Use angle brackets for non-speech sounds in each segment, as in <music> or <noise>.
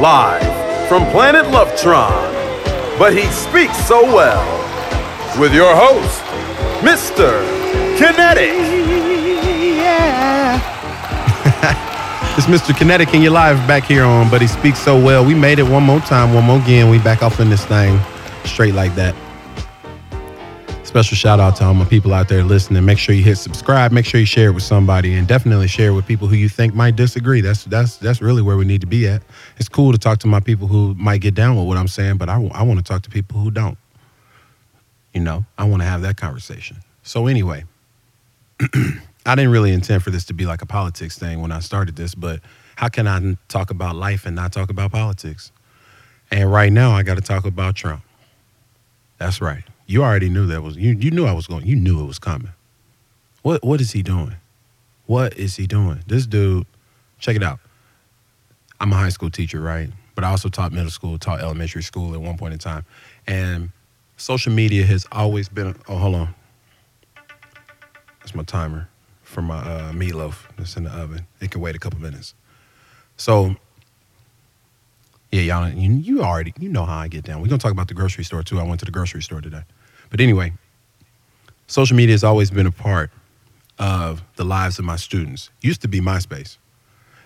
live from planet Lovetron. But he speaks so well. With your host, Mr. Kinetik. Yeah. <laughs> It's Mr. Kinetik and you're live back here on But He Speaks So Well. We made it one more time, one more again. We back off in this thing straight like that. Special shout out to all my people out there listening. Make sure you hit subscribe. Make sure you share it with somebody, and definitely share it with people who you think might disagree. That's that's that's really where we need to be at. It's cool to talk to my people who might get down with what I'm saying, but I, I want to talk to people who don't. You know, I want to have that conversation. So anyway, <clears throat> I didn't really intend for this to be like a politics thing when I started this, but how can I talk about life and not talk about politics? And right now, I got to talk about Trump. That's right. You already knew that was you. You knew I was going. You knew it was coming. What What is he doing? What is he doing? This dude. Check it out. I'm a high school teacher, right? But I also taught middle school, taught elementary school at one point in time, and social media has always been. Oh, hold on. That's my timer for my uh, meatloaf that's in the oven. It can wait a couple minutes. So, yeah, y'all, you, you already you know how I get down. We're gonna talk about the grocery store too. I went to the grocery store today. But anyway, social media has always been a part of the lives of my students. Used to be MySpace,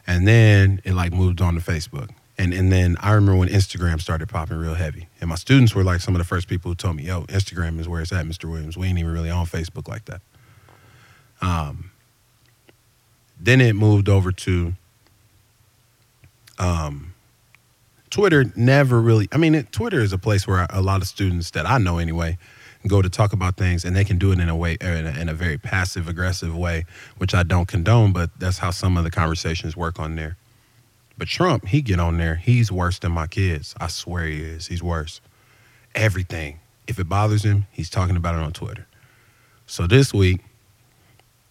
and then it like moved on to Facebook. And, and then I remember when Instagram started popping real heavy. And my students were like some of the first people who told me, yo, Instagram is where it's at, Mr. Williams. We ain't even really on Facebook like that. Um, then it moved over to um, Twitter. Never really. I mean, it, Twitter is a place where a lot of students that I know anyway go to talk about things, and they can do it in a way, er, in a, in a very passive aggressive way, which I don't condone. But that's how some of the conversations work on there. But Trump, he get on there. He's worse than my kids. I swear he is. He's worse. Everything. If it bothers him, he's talking about it on Twitter. So this week,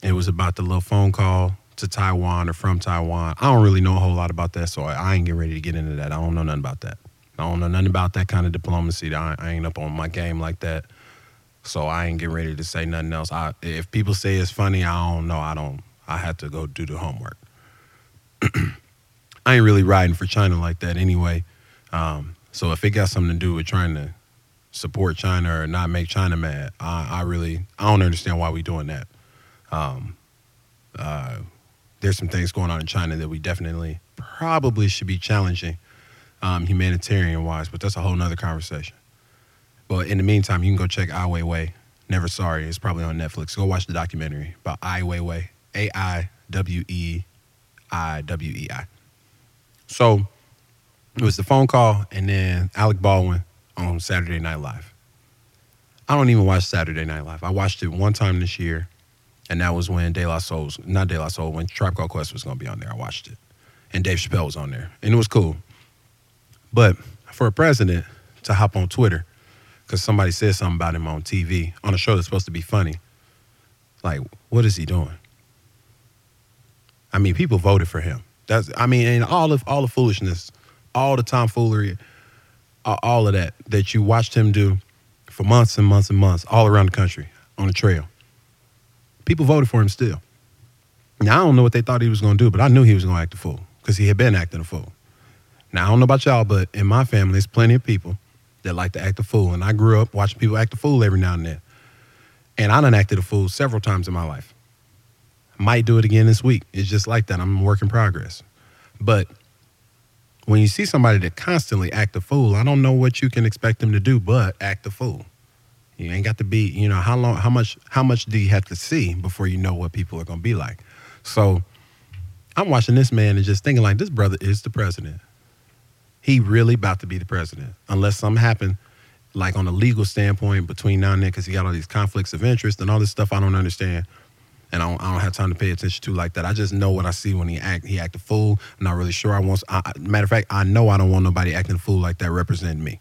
it was about the little phone call to Taiwan or from Taiwan. I don't really know a whole lot about that, so I ain't getting ready to get into that. I don't know nothing about that. I don't know nothing about that kind of diplomacy. I ain't up on my game like that, so I ain't getting ready to say nothing else. I, if people say it's funny, I don't know. I don't. I have to go do the homework. <clears throat> I ain't really riding for China like that anyway. Um, so if it got something to do with trying to support China or not make China mad, I, I really I don't understand why we doing that. Um, uh, there's some things going on in China that we definitely probably should be challenging um, humanitarian wise, but that's a whole nother conversation. But in the meantime, you can go check Ai Weiwei. Never Sorry. It's probably on Netflix. Go watch the documentary about Ai Weiwei. A I W E I W E I. So it was the phone call and then Alec Baldwin on Saturday Night Live. I don't even watch Saturday Night Live. I watched it one time this year, and that was when De La Soul's not De La Soul, when Tribe Called Quest was gonna be on there. I watched it. And Dave Chappelle was on there. And it was cool. But for a president to hop on Twitter because somebody said something about him on TV on a show that's supposed to be funny, like, what is he doing? I mean, people voted for him. That's I mean, and all of all the foolishness, all the tomfoolery, all of that that you watched him do for months and months and months all around the country on the trail. People voted for him still. Now I don't know what they thought he was going to do, but I knew he was going to act a fool because he had been acting a fool. Now I don't know about y'all, but in my family, there's plenty of people that like to act a fool, and I grew up watching people act a fool every now and then. And I done acted a fool several times in my life. Might do it again this week. It's just like that. I'm a work in progress. But when you see somebody that constantly act a fool, I don't know what you can expect them to do but act a fool. You ain't got to be, you know, how long how much how much do you have to see before you know what people are gonna be like? So I'm watching this man and just thinking like this brother is the president. He really about to be the president. Unless something happened like on a legal standpoint between now and then, because he got all these conflicts of interest and all this stuff I don't understand and I don't, I don't, have time to pay attention to like that. I just know what I see when he act. He act a fool. I'm not really sure. I want. I, matter of fact, I know I don't want nobody acting a fool like that representing me.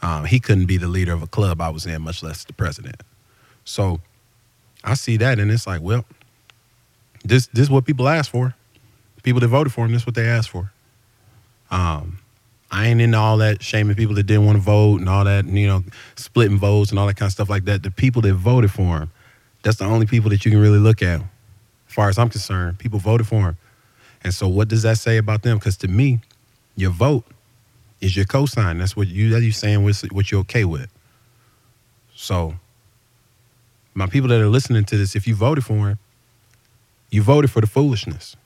Um, he couldn't be the leader of a club I was in, much less the president. So I see that, and it's like, well, this this is what people ask for. People that voted for him, this is what they asked for. Um, I ain't into all that shaming people that didn't want to vote and all that, you know, splitting votes and all that kind of stuff like that. The people that voted for him that's the only people that you can really look at. As far as I'm concerned, people voted for him. And so what does that say about them? Because to me, your vote is your cosign. That's what you that you're saying what, what you're okay with. So, my people that are listening to this, if you voted for him, you voted for the foolishness.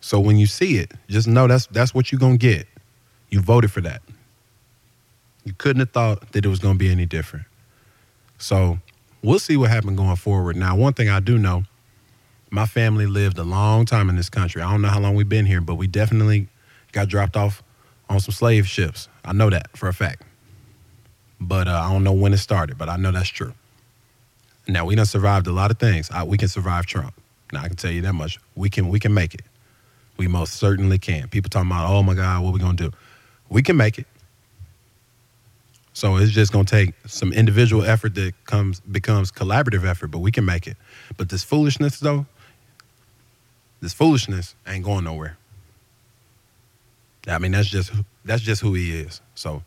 So when you see it, just know that's that's what you're gonna get. You voted for that. You couldn't have thought that it was gonna be any different. So we'll see what happens going forward. Now, one thing I do know, my family lived a long time in this country. I don't know how long we've been here, but we definitely got dropped off on some slave ships. I know that for a fact. But uh, I don't know when it started, but I know that's true. Now we done survived a lot of things. I, we can survive Trump. Now I can tell you that much. We can we can make it. We most certainly can. People talking about, oh my God, what we gonna do? We can make it. So it's just gonna take some individual effort that comes becomes collaborative effort, but we can make it. But this foolishness though, this foolishness ain't going nowhere. I mean, that's just that's just who he is. So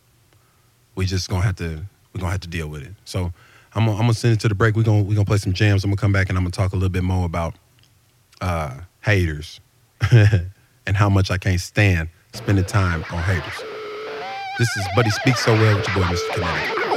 we just gonna have to we're gonna have to deal with it. So I'm gonna, I'm gonna send it to the break. We're gonna we're gonna play some jams. I'm gonna come back and I'm gonna talk a little bit more about uh, haters <laughs> and how much I can't stand spending time on haters. This is But He Speaks So Well with your boy, Mr. Kinetik.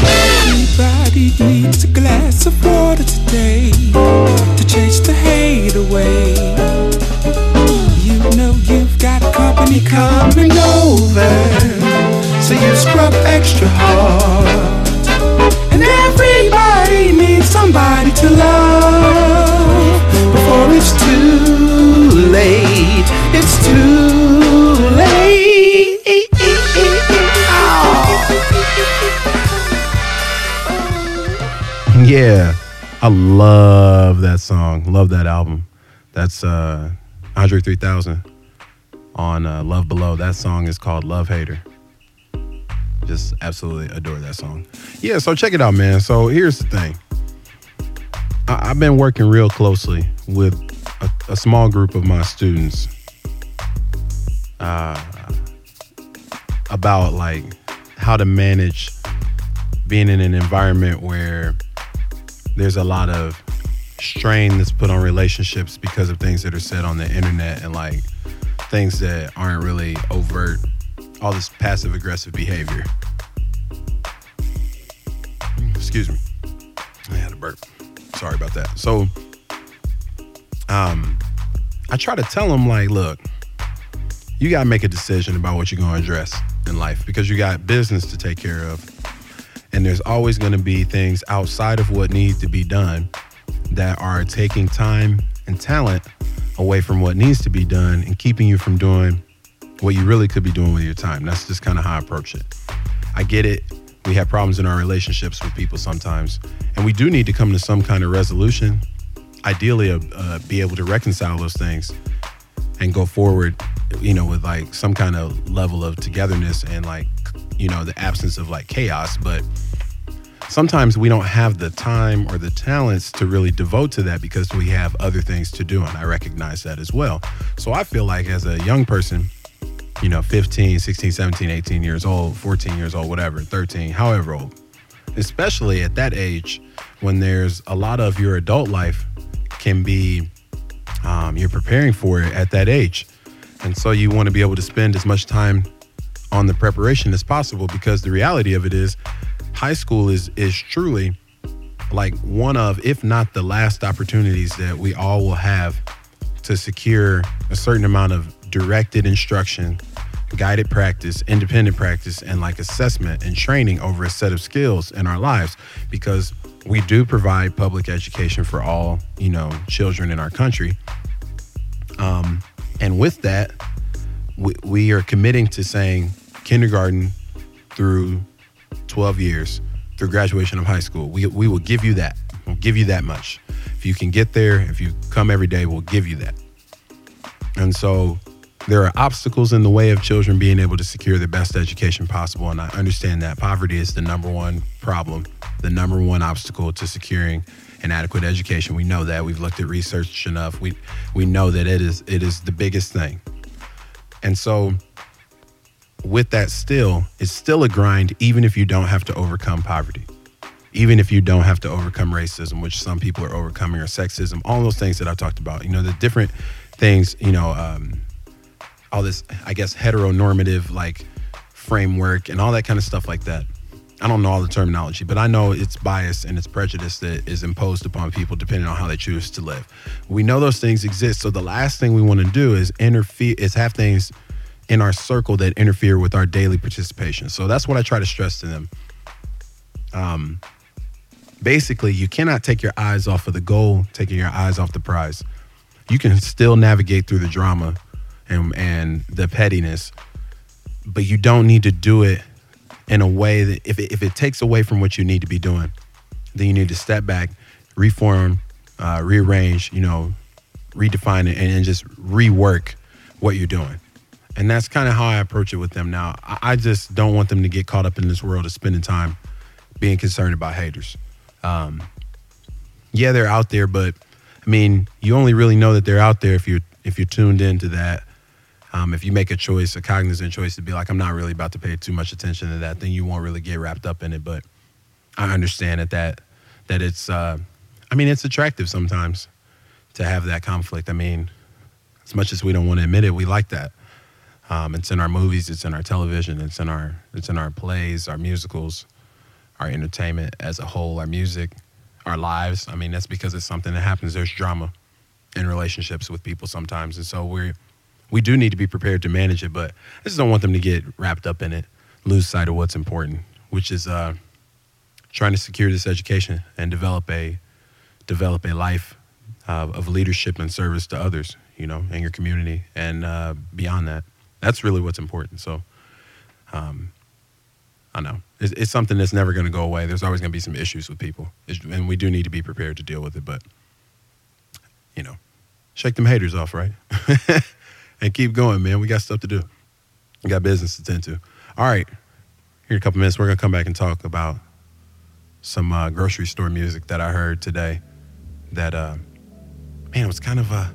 Everybody needs a glass of water today to chase the hate away. You know you've got company coming over, so you scrub extra hard. And everybody needs somebody to love before it's too late. It's too late. Yeah, I love that song. Love that album. That's uh, Andre 3000 on uh, Love Below. That song is called Love Hater. Just absolutely adore that song. Yeah, so check it out, man. So here's the thing I- I've been working real closely with a, a small group of my students uh, about like how to manage being in an environment where there's a lot of strain that's put on relationships because of things that are said on the internet and like things that aren't really overt all this passive aggressive behavior. Excuse me. I had a burp. Sorry about that. So um i try to tell them like look you got to make a decision about what you're going to address in life because you got business to take care of. And there's always going to be things outside of what needs to be done that are taking time and talent away from what needs to be done and keeping you from doing what you really could be doing with your time. That's just kind of how I approach it. I get it. We have problems in our relationships with people sometimes, and we do need to come to some kind of resolution. Ideally, uh, uh, be able to reconcile those things and go forward, you know, with like some kind of level of togetherness and like, you know, the absence of like chaos. But sometimes we don't have the time or the talents to really devote to that because we have other things to do. And I recognize that as well. So I feel like as a young person, you know, 15, 16, 17, 18 years old, 14 years old, whatever, 13, however old, especially at that age when there's a lot of your adult life can be, um, you're preparing for it at that age. And so you want to be able to spend as much time on the preparation as possible because the reality of it is high school is is truly like one of if not the last opportunities that we all will have to secure a certain amount of directed instruction guided practice independent practice and like assessment and training over a set of skills in our lives because we do provide public education for all you know children in our country um, and with that we, we are committing to saying kindergarten through 12 years through graduation of high school. We, we will give you that. We'll give you that much. If you can get there, if you come every day, we'll give you that. And so there are obstacles in the way of children being able to secure the best education possible. And I understand that poverty is the number one problem, the number one obstacle to securing an adequate education. We know that. We've looked at research enough. We we know that it is it is the biggest thing. And so with that still, it's still a grind, even if you don't have to overcome poverty, even if you don't have to overcome racism, which some people are overcoming, or sexism, all those things that I talked about. You know, the different things, you know, um, all this, I guess, heteronormative like framework and all that kind of stuff like that. I don't know all the terminology, but I know it's bias and it's prejudice that is imposed upon people depending on how they choose to live. We know those things exist. So the last thing we want to do is interfere, is have things in our circle that interfere with our daily participation. So that's what I try to stress to them. Um, basically, you cannot take your eyes off of the goal, taking your eyes off the prize. You can still navigate through the drama and and the pettiness, but you don't need to do it in a way that if it, if it takes away from what you need to be doing, then you need to step back, reform, uh, rearrange, you know, redefine it, and, and just rework what you're doing. And that's kind of how I approach it with them now. I, I, just don't want them to get caught up in this world of spending time being concerned about haters. Um, yeah, they're out there, but I mean, you only really know that they're out there if you're if you're tuned into that um, if you make a choice, a cognizant choice to be like, I'm not really about to pay too much attention to that, then you won't really get wrapped up in it. But I understand that that that it's, uh, I mean, it's attractive sometimes to have that conflict. I mean, as much as we don't want to admit it, we like that. Um, it's in our movies, it's in our television, it's in our it's in our plays, our musicals, our entertainment as a whole, our music, our lives. I mean, that's because it's something that happens. There's drama in relationships with people sometimes, and so we're we do need to be prepared to manage it, but I just don't want them to get wrapped up in it, lose sight of what's important, which is uh, trying to secure this education and develop a develop a life uh, of leadership and service to others, you know, in your community and uh, beyond that. That's really what's important. So, um, I know it's, it's, something that's never going to go away. There's always going to be some issues with people, it's, and we do need to be prepared to deal with it. But, you know, shake them haters off, right? <laughs> and keep going, man. We got stuff to do. We got business to tend to. All right. Here in a couple minutes, we're gonna come back and talk about some uh, grocery store music that I heard today. That uh, man, it was kind of a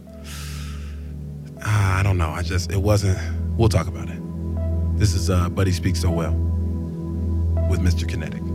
uh, I don't know. I just it wasn't. We'll talk about it. This is uh, But He Speaks So Well with Mr. Kinetik.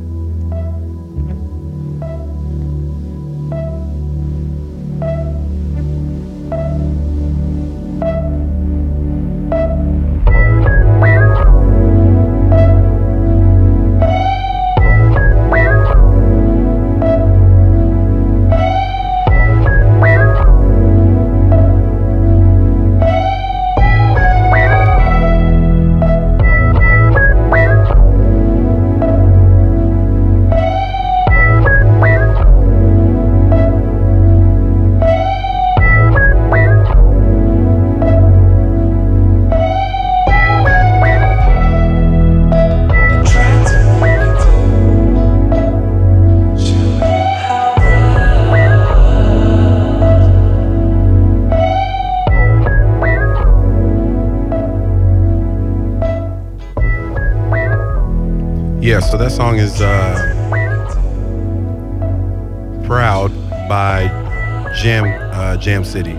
So that song is uh, Proud by Jam uh, Jam City.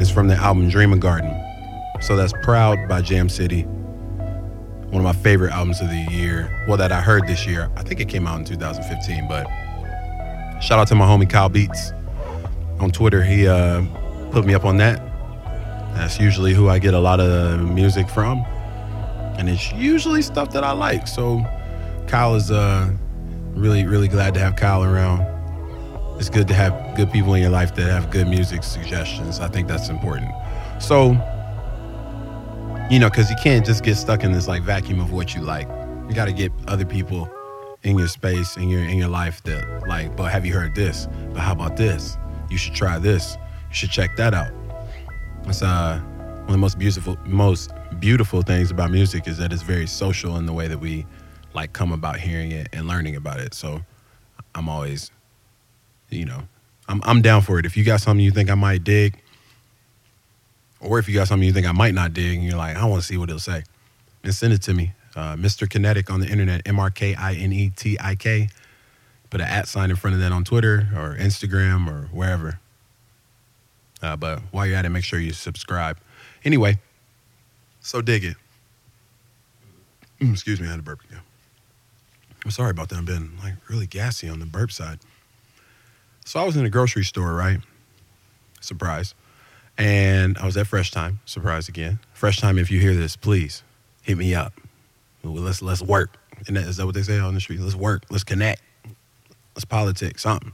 It's from the album Dream Garden. So that's Proud by Jam City. One of my favorite albums of the year. Well, that I heard this year. I think it came out in 2015, but shout out to my homie Kyle Beats on Twitter. He uh, put me up on that. That's usually who I get a lot of music from. And it's usually stuff that I like. So Kyle is uh, really, really glad to have Kyle around. It's good to have good people in your life that have good music suggestions. I think that's important. So, you know, because you can't just get stuck in this like vacuum of what you like. You got to get other people in your space in your in your life that like, but have you heard this? But how about this? You should try this. You should check that out. It's uh one of the most beautiful most beautiful things about music is that it's very social in the way that we like come about hearing it and learning about it. So I'm always, you know, I'm I'm down for it. If you got something you think I might dig, or if you got something you think I might not dig, and you're like, I want to see what it'll say, then send it to me. Uh, Mr. Kinetik on the internet, M R K I N E T I K. Put an at sign in front of that on Twitter or Instagram or wherever. Uh, but while you're at it, make sure you subscribe. Anyway, so dig it. Mm, excuse me, I had a burp again. I'm sorry about that. I've been like really gassy on the burp side. So I was in a grocery store, right? Surprise. And I was at Fresh Thyme. Surprise again. Fresh Thyme, if you hear this, please hit me up. Let's let's work. And that, is that what they say on the street? Let's work. Let's connect. Let's politics. Something.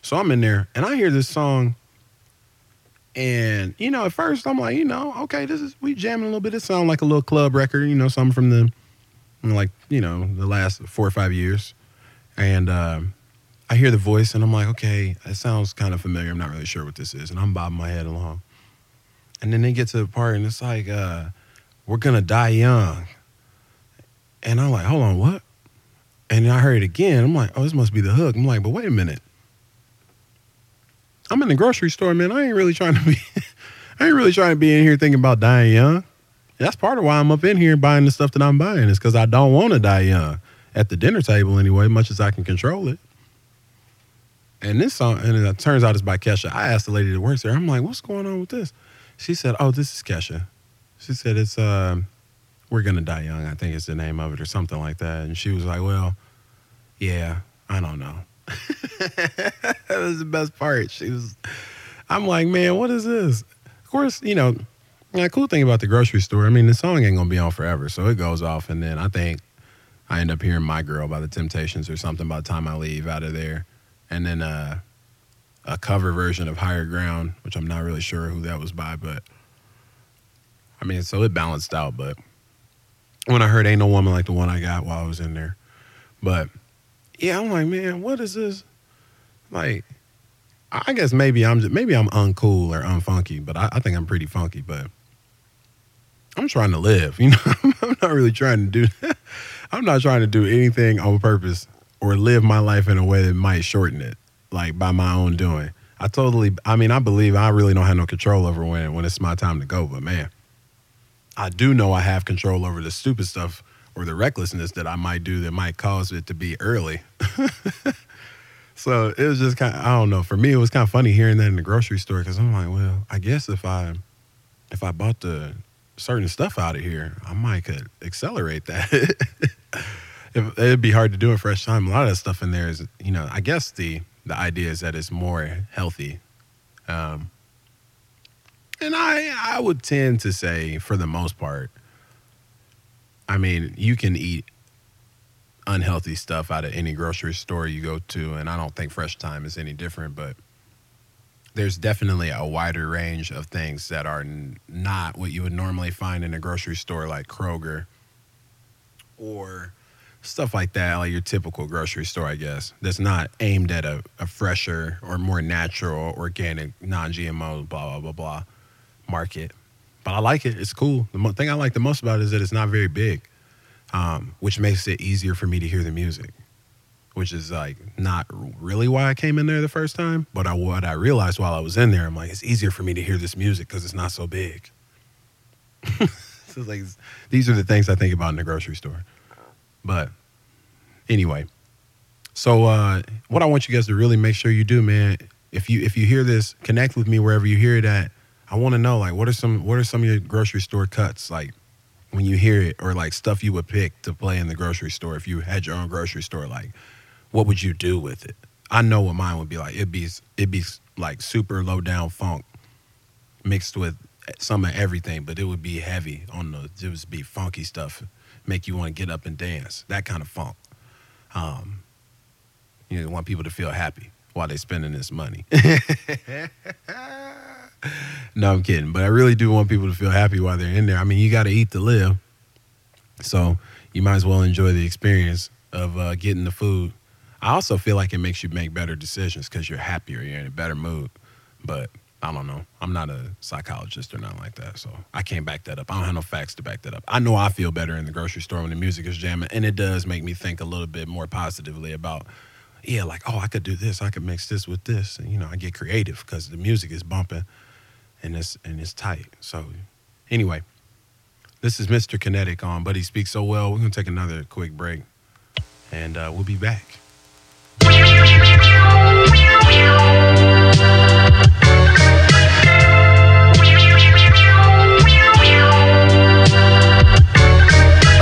So I'm in there and I hear this song. And, you know, at first I'm like, you know, okay, this is, we jamming a little bit. It sounds like a little club record, you know, something from the, like, you know, the last four or five years. And um, I hear the voice and I'm like, okay, it sounds kind of familiar. I'm not really sure what this is. And I'm bobbing my head along. And then they get to the part and it's like, uh, we're to die young. And I'm like, hold on, what? And I heard it again. I'm like, oh, this must be the hook. I'm like, but wait a minute. I'm in the grocery store, man. I ain't really trying to be <laughs> I ain't really trying to be in here thinking about dying young. That's part of why I'm up in here buying the stuff that I'm buying is because I don't want to die young at the dinner table anyway, much as I can control it. And this song, and it turns out it's by Kesha. I asked the lady that works there, I'm like, what's going on with this? She said, oh, this is Kesha. She said, it's, uh, We're Gonna Die Young, I think it's the name of it or something like that. And she was like, well, yeah, I don't know. <laughs> that was the best part. She was, I'm like, man, what is this? Of course, you know, the cool thing about the grocery store, I mean, the song ain't gonna be on forever, so it goes off, and then I think I end up hearing "My Girl" by the Temptations or something by the time I leave out of there, and then uh, a cover version of "Higher Ground," which I'm not really sure who that was by, but I mean, so it balanced out. But when I heard "Ain't No Woman Like the One I Got" while I was in there, but yeah, I'm like, man, what is this? Like, I guess maybe I'm just, maybe I'm uncool or unfunky, but I, I think I'm pretty funky. But I'm trying to live, <laughs> you know. I'm not really trying to do. I'm not trying to do anything on purpose or live my life in a way that might shorten it, like by my own doing. I totally. I mean, I believe I really don't have no control over when when it's my time to go. But man, I do know I have control over the stupid stuff or the recklessness that I might do that might cause it to be early. <laughs> so it was just kind of, I don't know. For me, it was kind of funny hearing that in the grocery store because I'm like, well, I guess if I if I bought the certain stuff out of here, I might could accelerate that. <laughs> it'd be hard to do in Fresh Thyme. A lot of that stuff in there is, you know, I guess the the idea is that it's more healthy. Um, and I I would tend to say, for the most part, I mean, you can eat unhealthy stuff out of any grocery store you go to, and I don't think Fresh Thyme is any different, but there's definitely a wider range of things that are n- not what you would normally find in a grocery store like Kroger or stuff like that, like your typical grocery store, I guess, that's not aimed at a, a fresher or more natural, organic, non GMO, blah, blah, blah, blah market but I like it. It's cool. The mo- thing I like the most about it is that it's not very big, um, which makes it easier for me to hear the music. Which is like not really why I came in there the first time, but I, what I realized while I was in there, I'm like, it's easier for me to hear this music because it's not so big. <laughs> so like, these are the things I think about in the grocery store. But anyway, so uh, what I want you guys to really make sure you do, man, if you if you hear this, connect with me wherever you hear it at I want to know like what are some what are some of your grocery store cuts like when you hear it or like stuff you would pick to play in the grocery store if you had your own grocery store like what would you do with it? I know what mine would be like. It'd be it'd be like super low down funk mixed with some of everything, but it would be heavy on the it would be funky stuff, make you want to get up and dance. That kind of funk. Um, you know, want people to feel happy while they're spending this money. <laughs> no, I'm kidding. But I really do want people to feel happy while they're in there. I mean, you got to eat to live. So you might as well enjoy the experience of uh, getting the food. I also feel like it makes you make better decisions because you're happier, you're in a better mood. But I don't know. I'm not a psychologist or nothing like that. So I can't back that up. I don't have no facts to back that up. I know I feel better in the grocery store when the music is jamming. And it does make me think a little bit more positively about, yeah, like, oh, I could do this. I could mix this with this. And, you know, I get creative because the music is bumping and it's and it's tight. So anyway, this is Mr. Kinetik on, but he speaks so well. We're gonna take another quick break, and uh, we'll be back.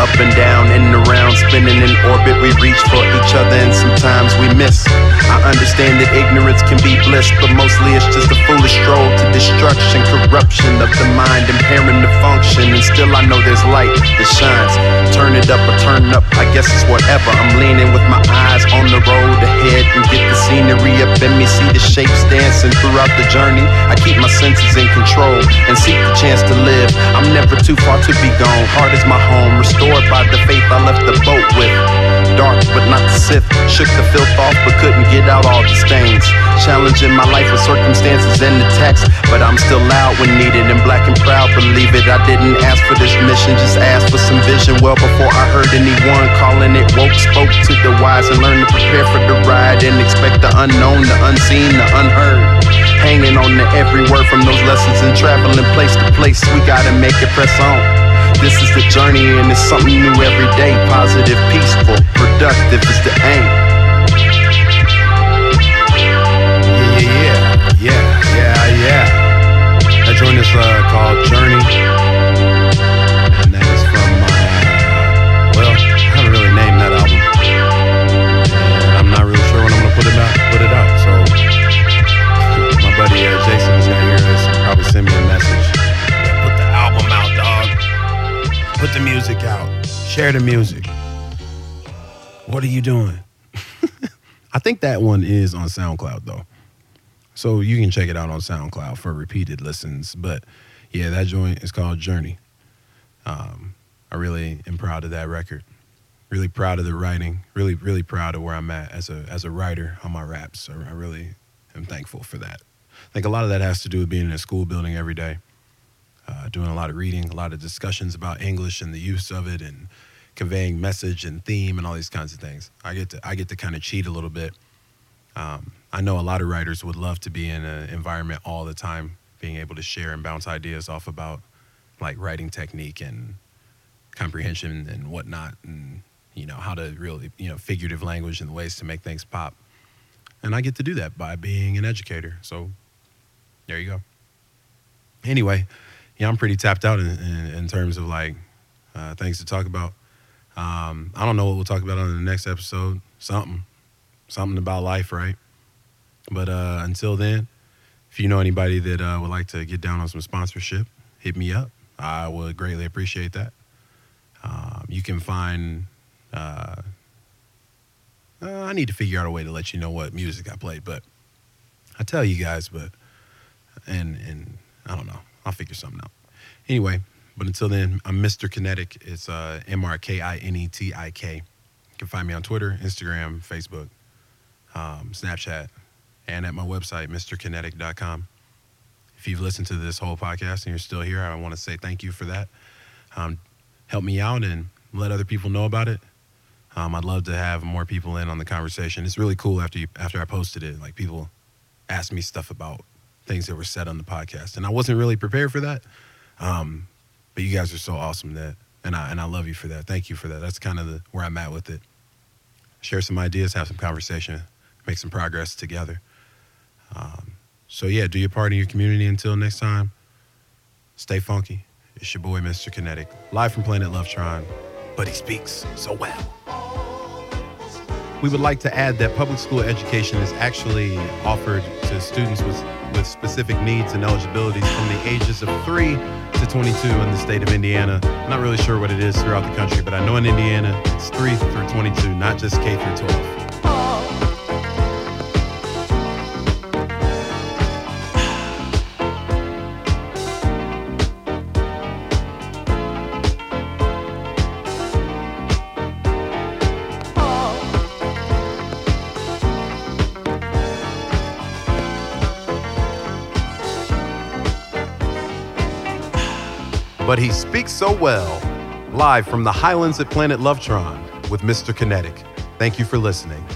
Up and down and around, spinning in orbit. We reach for each other and sometimes we miss. I understand that ignorance can be bliss, but mostly it's just a foolish stroll to destruction, corruption of the mind, impairing the function. And still I know there's light that shines. Turn it up or turn up, I guess it's whatever. I'm leaning with my eyes on the road ahead and get the scenery up in me, see the shapes dancing throughout the journey. I keep my senses in control and seek the chance to live. I'm never too far to be gone. Heart is my home, restored by the faith I left the boat with. Dark, but not the Sith. Shook the filth off, but couldn't get out all the stains. Challenging my life with circumstances and the text, but I'm still loud when needed and black and proud. Believe it, I didn't ask for this mission, just asked for some vision. Well, before I heard anyone calling it woke, spoke to the wise and learned to prepare for the ride and expect the unknown, the unseen, the unheard. Hanging on to every word from those lessons and traveling place to place. We gotta make it press on. This is the journey and it's something new every day. Positive, peaceful, productive is the aim. Yeah, yeah, yeah, yeah, yeah. That joint is uh, called Journey, The music. What are you doing? <laughs> I think that one is on SoundCloud though. So you can check it out on SoundCloud for repeated listens. But yeah, that joint is called Journey. Um, I really am proud of that record. Really proud of the writing. Really, really proud of where I'm at as a as a writer on my raps. I, I really am thankful for that. I think a lot of that has to do with being in a school building every day, uh, doing a lot of reading, a lot of discussions about English and the use of it, and conveying message and theme and all these kinds of things. I get to I get to kind of cheat a little bit. Um, I know a lot of writers would love to be in an environment all the time, being able to share and bounce ideas off about like writing technique and comprehension and whatnot, and you know how to really you know figurative language and ways to make things pop. And I get to do that by being an educator. So there you go. Anyway, yeah, I'm pretty tapped out in, in, in terms of like uh, things to talk about. Um, I don't know what we'll talk about on the next episode. Something, something about life, right? But uh, until then, if you know anybody that uh, would like to get down on some sponsorship, hit me up. I would greatly appreciate that. Um, you can find. Uh, uh, I need to figure out a way to let you know what music I play, but I tell you guys, but and and I don't know. I'll figure something out. Anyway, but until then, I'm Mr. Kinetik. It's uh, M R K I N E T I K. You can find me on Twitter, Instagram, Facebook, um, Snapchat, and at my website, MrKinetik.com. If you've listened to this whole podcast and you're still here, I want to say thank you for that. Um, help me out and let other people know about it. Um, I'd love to have more people in on the conversation. It's really cool after you, after I posted it. Like people asked me stuff about things that were said on the podcast, and I wasn't really prepared for that. Um, but you guys are so awesome that, and I and I love you for that. Thank you for that. That's kind of the, where I'm at with it. Share some ideas, have some conversation, make some progress together. Um, so yeah, do your part in your community. Until next time, stay funky. It's your boy, Mr. Kinetik, live from Planet Love Lovetron, but he speaks so well. We would like to add that public school education is actually offered to students with, with specific needs and eligibilities from the ages of 3 to 22 in the state of Indiana. I'm not really sure what it is throughout the country, but I know in Indiana it's 3 through 22, not just K through 12. But he speaks so well. Live from the Highlands at Planet Lovetron with Mr. Kinetik. Thank you for listening.